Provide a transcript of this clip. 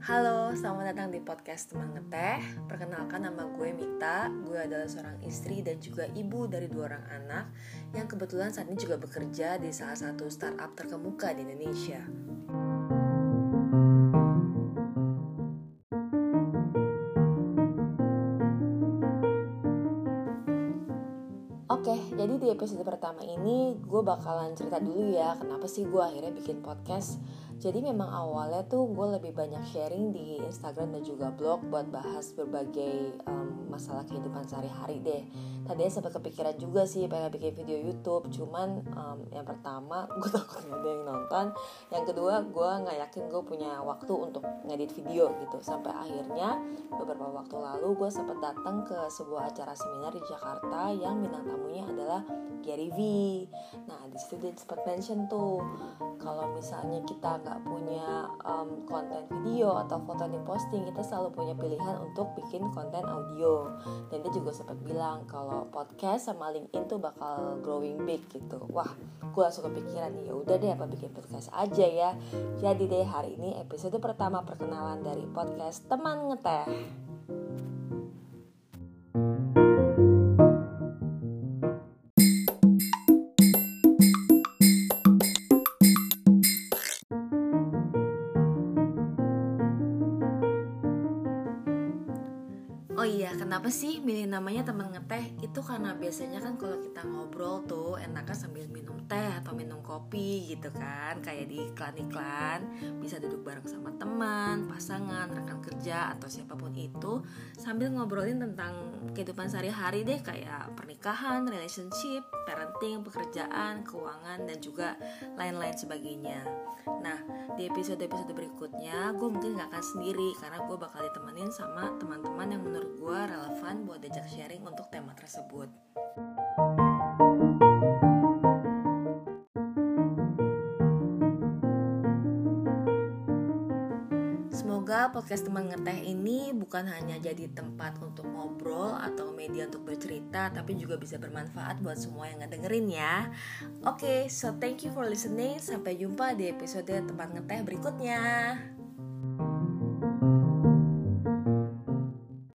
Halo, selamat datang di podcast Teman Ngeteh. Perkenalkan nama gue Mita. Gue adalah seorang istri dan juga ibu dari dua orang anak Yang kebetulan saat ini juga bekerja di salah satu startup terkemuka di Indonesia. Oke, jadi di episode pertama ini gue bakalan cerita dulu ya Kenapa sih gue akhirnya bikin podcast jadi memang awalnya tuh gue lebih banyak sharing di Instagram dan juga blog buat bahas berbagai um, masalah kehidupan sehari-hari deh. Tadinya sempat kepikiran juga sih pengen bikin video YouTube, cuman um, yang pertama gue takut gak ada yang nonton, yang kedua gue nggak yakin gue punya waktu untuk ngedit video gitu. Sampai akhirnya beberapa waktu lalu gue sempat datang ke sebuah acara seminar di Jakarta yang bintang tamunya adalah Gary V. Nah di situ dia sempat mention tuh kalau misalnya kita nggak punya um, konten video atau foto yang diposting kita selalu punya pilihan untuk bikin konten audio. Dan dia juga sempat bilang kalau podcast sama LinkedIn tuh bakal growing big gitu. Wah gue langsung kepikiran ya udah deh apa bikin podcast aja ya? Jadi deh hari ini episode pertama perkenalan dari podcast teman ngeteh Oh iya, kenapa sih milih namanya teman ngeteh? Itu karena biasanya kan kalau kita ngobrol tuh enaknya sambil minum teh atau minum kopi gitu kan Kayak di iklan-iklan Bisa duduk bareng sama teman, pasangan, rekan kerja atau siapa pun itu Sambil ngobrolin tentang kehidupan sehari-hari deh Kayak pernikahan, relationship, parenting, pekerjaan, keuangan, dan juga lain-lain sebagainya Nah, di episode-episode berikutnya gue mungkin gak akan sendiri Karena gue bakal ditemenin sama teman-teman yang menurut gue relevan buat diajak sharing untuk tema tersebut. Semoga podcast teman ngeteh ini bukan hanya jadi tempat untuk ngobrol atau media untuk bercerita, tapi juga bisa bermanfaat buat semua yang ngedengerin ya. Oke, okay, so thank you for listening. Sampai jumpa di episode tempat ngeteh berikutnya.